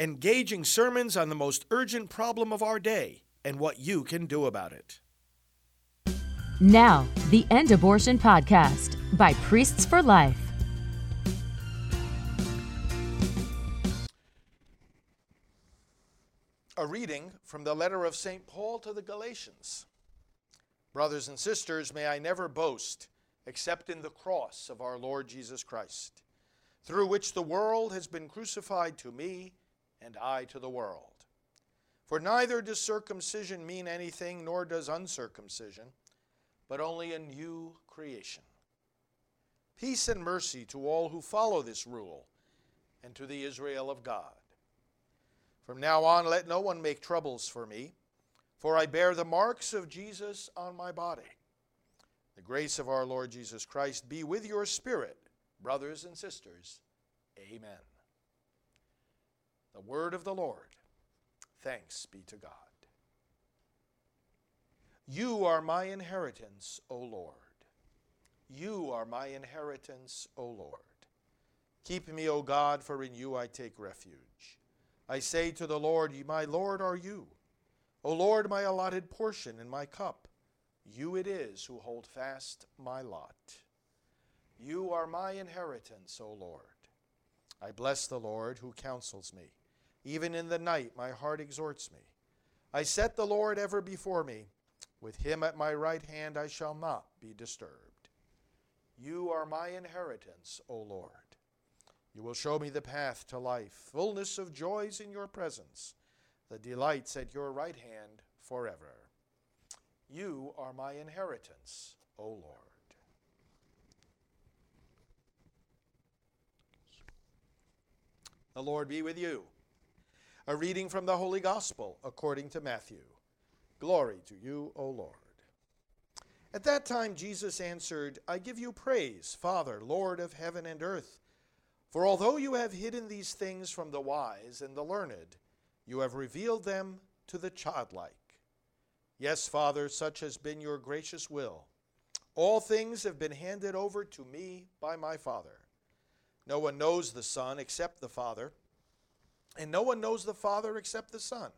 engaging sermons on the most urgent problem of our day and what you can do about it. Now, the End Abortion Podcast by Priests for Life. A reading from the letter of St. Paul to the Galatians. Brothers and sisters, may I never boast except in the cross of our Lord Jesus Christ, through which the world has been crucified to me and I to the world. For neither does circumcision mean anything, nor does uncircumcision, but only a new creation. Peace and mercy to all who follow this rule, and to the Israel of God. From now on, let no one make troubles for me, for I bear the marks of Jesus on my body. The grace of our Lord Jesus Christ be with your spirit, brothers and sisters. Amen. The word of the Lord. Thanks be to God. You are my inheritance, O Lord. You are my inheritance, O Lord. Keep me, O God, for in you I take refuge. I say to the Lord, My Lord are you. O Lord, my allotted portion and my cup. You it is who hold fast my lot. You are my inheritance, O Lord. I bless the Lord who counsels me. Even in the night, my heart exhorts me. I set the Lord ever before me. With him at my right hand, I shall not be disturbed. You are my inheritance, O Lord. You will show me the path to life, fullness of joys in your presence, the delights at your right hand forever. You are my inheritance, O Lord. The Lord be with you. A reading from the Holy Gospel according to Matthew. Glory to you, O Lord. At that time Jesus answered, I give you praise, Father, Lord of heaven and earth. For although you have hidden these things from the wise and the learned, you have revealed them to the childlike. Yes, Father, such has been your gracious will. All things have been handed over to me by my Father. No one knows the Son except the Father and no one knows the Father except the Son,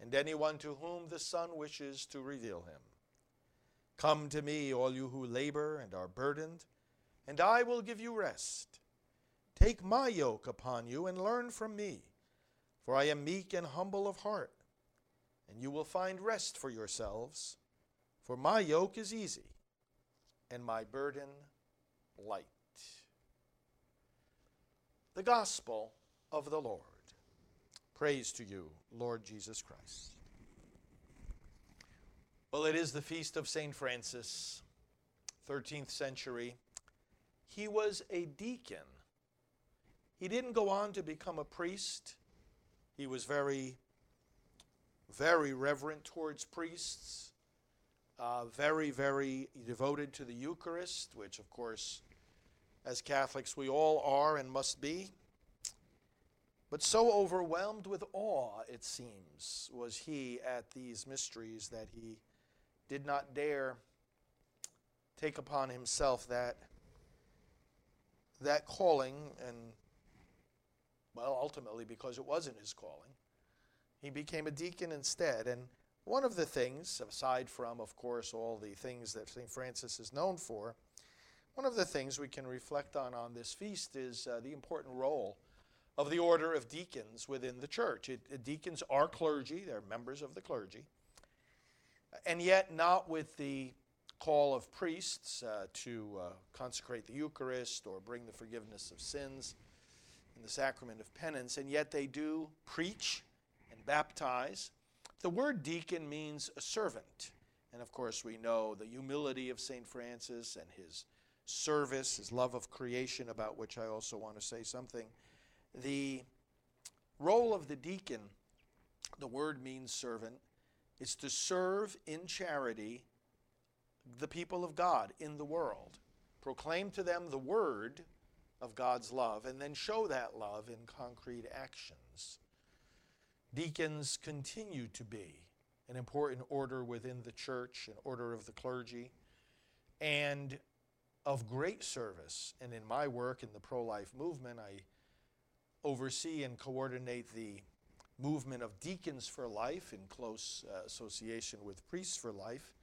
and anyone to whom the Son wishes to reveal him. Come to me, all you who labor and are burdened, and I will give you rest. Take my yoke upon you and learn from me, for I am meek and humble of heart, and you will find rest for yourselves. For my yoke is easy, and my burden light. The Gospel of the Lord. Praise to you, Lord Jesus Christ. Well, it is the feast of St. Francis, 13th century. He was a deacon. He didn't go on to become a priest. He was very, very reverent towards priests, uh, very, very devoted to the Eucharist, which, of course, as Catholics, we all are and must be. But so overwhelmed with awe, it seems, was he at these mysteries that he did not dare take upon himself that, that calling, and, well, ultimately, because it wasn't his calling, he became a deacon instead. And one of the things, aside from, of course, all the things that St. Francis is known for, one of the things we can reflect on on this feast is uh, the important role of the order of deacons within the church. It, deacons are clergy, they're members of the clergy, and yet not with the call of priests uh, to uh, consecrate the Eucharist or bring the forgiveness of sins in the sacrament of penance, and yet they do preach and baptize. The word deacon means a servant. And of course, we know the humility of St. Francis and his service, his love of creation, about which I also want to say something. The role of the deacon, the word means servant, is to serve in charity the people of God in the world. Proclaim to them the word of God's love and then show that love in concrete actions. Deacons continue to be an important order within the church, an order of the clergy, and of great service. And in my work in the pro life movement, I oversee and coordinate the movement of deacons for life in close uh, association with priests for life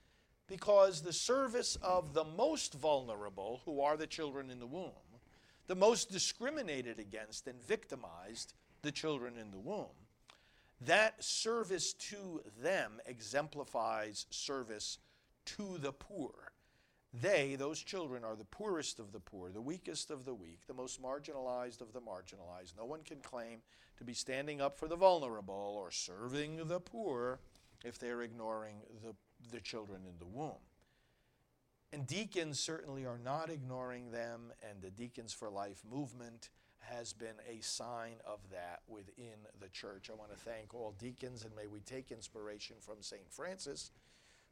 because the service of the most vulnerable, who are the children in the womb, the most discriminated against and victimized, the children in the womb, that service to them exemplifies service to the poor. They, those children, are the poorest of the poor, the weakest of the weak, the most marginalized of the marginalized. No one can claim to be standing up for the vulnerable or serving the poor if they're ignoring the, the children in the womb. And deacons certainly are not ignoring them, and the Deacons for Life movement has been a sign of that within the church. I want to thank all deacons, and may we take inspiration from St. Francis,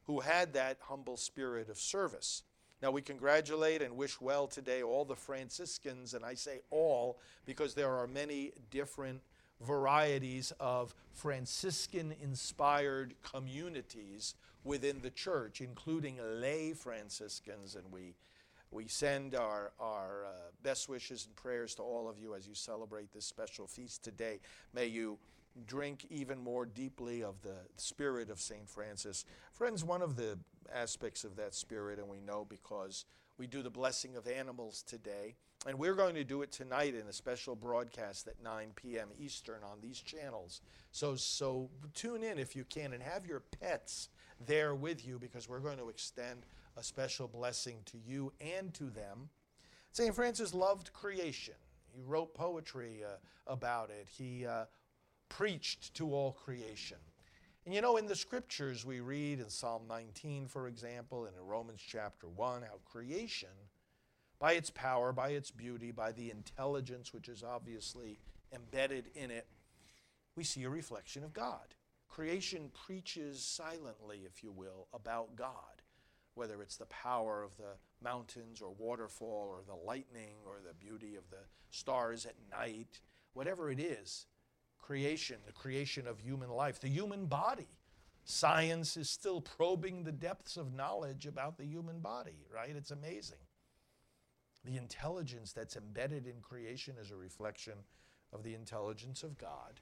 who had that humble spirit of service. Now, we congratulate and wish well today all the Franciscans, and I say all because there are many different varieties of Franciscan inspired communities within the church, including lay Franciscans, and we we send our, our uh, best wishes and prayers to all of you as you celebrate this special feast today. May you drink even more deeply of the spirit of St. Francis. Friends, one of the aspects of that spirit, and we know because we do the blessing of animals today, and we're going to do it tonight in a special broadcast at 9 p.m. Eastern on these channels. So, so tune in if you can and have your pets there with you because we're going to extend a special blessing to you and to them. St. Francis loved creation. He wrote poetry uh, about it. He uh, preached to all creation. And you know, in the scriptures, we read in Psalm 19, for example, and in Romans chapter 1, how creation, by its power, by its beauty, by the intelligence which is obviously embedded in it, we see a reflection of God. Creation preaches silently, if you will, about God whether it's the power of the mountains or waterfall or the lightning or the beauty of the stars at night, whatever it is, creation, the creation of human life, the human body. Science is still probing the depths of knowledge about the human body, right? It's amazing. The intelligence that's embedded in creation is a reflection of the intelligence of God.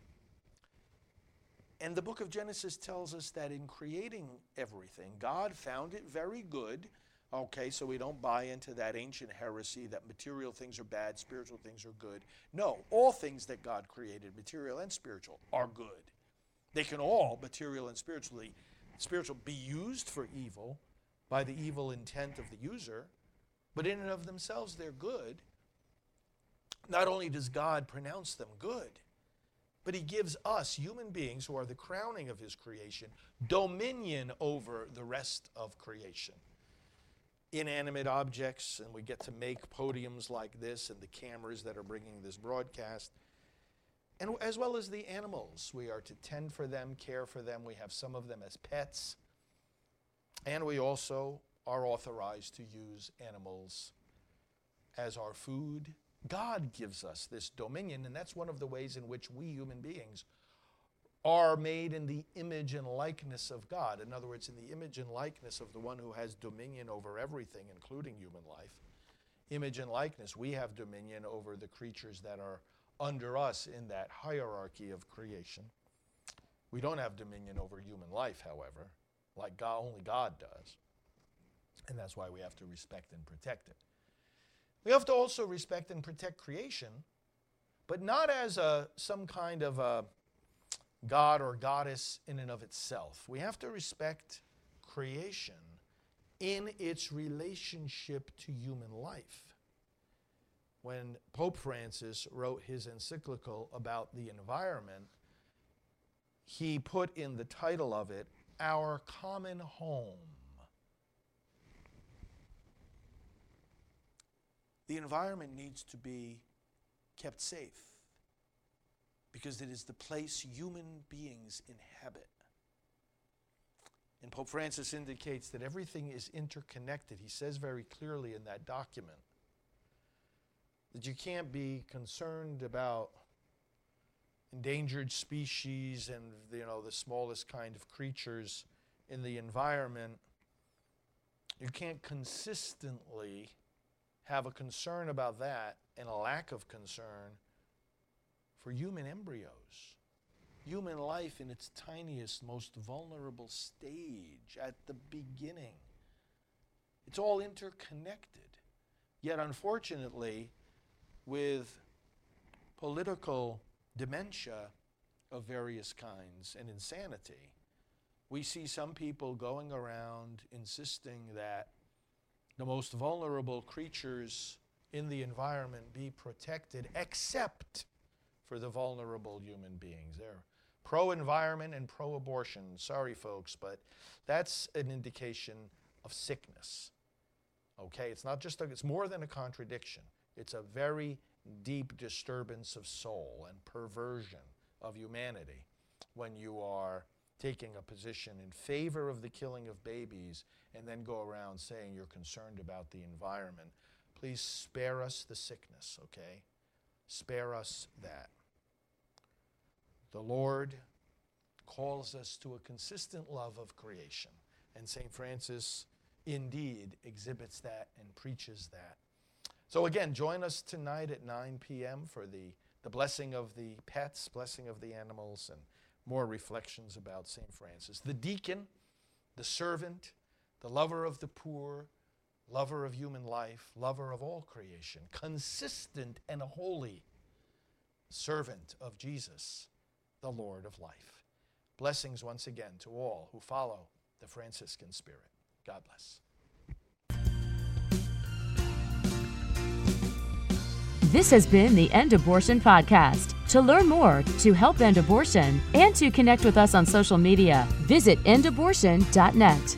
And the book of Genesis tells us that in creating everything, God found it very good. Okay, so we don't buy into that ancient heresy that material things are bad, spiritual things are good. No, all things that God created, material and spiritual, are good. They can all, material and spiritually, spiritual, be used for evil by the evil intent of the user, but in and of themselves they're good. Not only does God pronounce them good, but he gives us, human beings who are the crowning of his creation, dominion over the rest of creation. Inanimate objects, and we get to make podiums like this and the cameras that are bringing this broadcast. And as well as the animals, we are to tend for them, care for them. We have some of them as pets. And we also are authorized to use animals as our food God gives us this dominion, and that's one of the ways in which we human beings are made in the image and likeness of God. In other words, in the image and likeness of the one who has dominion over everything, including human life. Image and likeness, we have dominion over the creatures that are under us in that hierarchy of creation. We don't have dominion over human life, however, like God, only God does. And that's why we have to respect and protect it. We have to also respect and protect creation, but not as a, some kind of a god or goddess in and of itself. We have to respect creation in its relationship to human life. When Pope Francis wrote his encyclical about the environment, he put in the title of it, Our Common Home. The environment needs to be kept safe because it is the place human beings inhabit. And Pope Francis indicates that everything is interconnected. He says very clearly in that document that you can't be concerned about endangered species and you know the smallest kind of creatures in the environment. You can't consistently have a concern about that and a lack of concern for human embryos. human life in its tiniest, most vulnerable stage at the beginning. It's all interconnected. Yet, unfortunately, with political dementia of various kinds and insanity, we see some people going around insisting that the most vulnerable creatures in the environment be protected, except for the vulnerable human beings. They're pro environment and pro abortion. Sorry, folks, but that's an indication of sickness. Okay, it's not just a, it's more than a contradiction. It's a very deep disturbance of soul and perversion of humanity when you are taking a position in favor of the killing of babies and then go around saying you're concerned about the environment. Please spare us the sickness, okay? Spare us that. The Lord calls us to a consistent love of creation, and St. Francis indeed exhibits that and preaches that. So, again, join us tonight at 9 p.m. for the, the blessing of the pets, blessing of the animals, and more reflections about St. Francis. The deacon, the servant, the lover of the poor, lover of human life, lover of all creation, consistent and holy servant of Jesus, the Lord of life. Blessings once again to all who follow the Franciscan spirit. God bless. This has been the End Abortion Podcast. To learn more, to help end abortion, and to connect with us on social media, visit endabortion.net.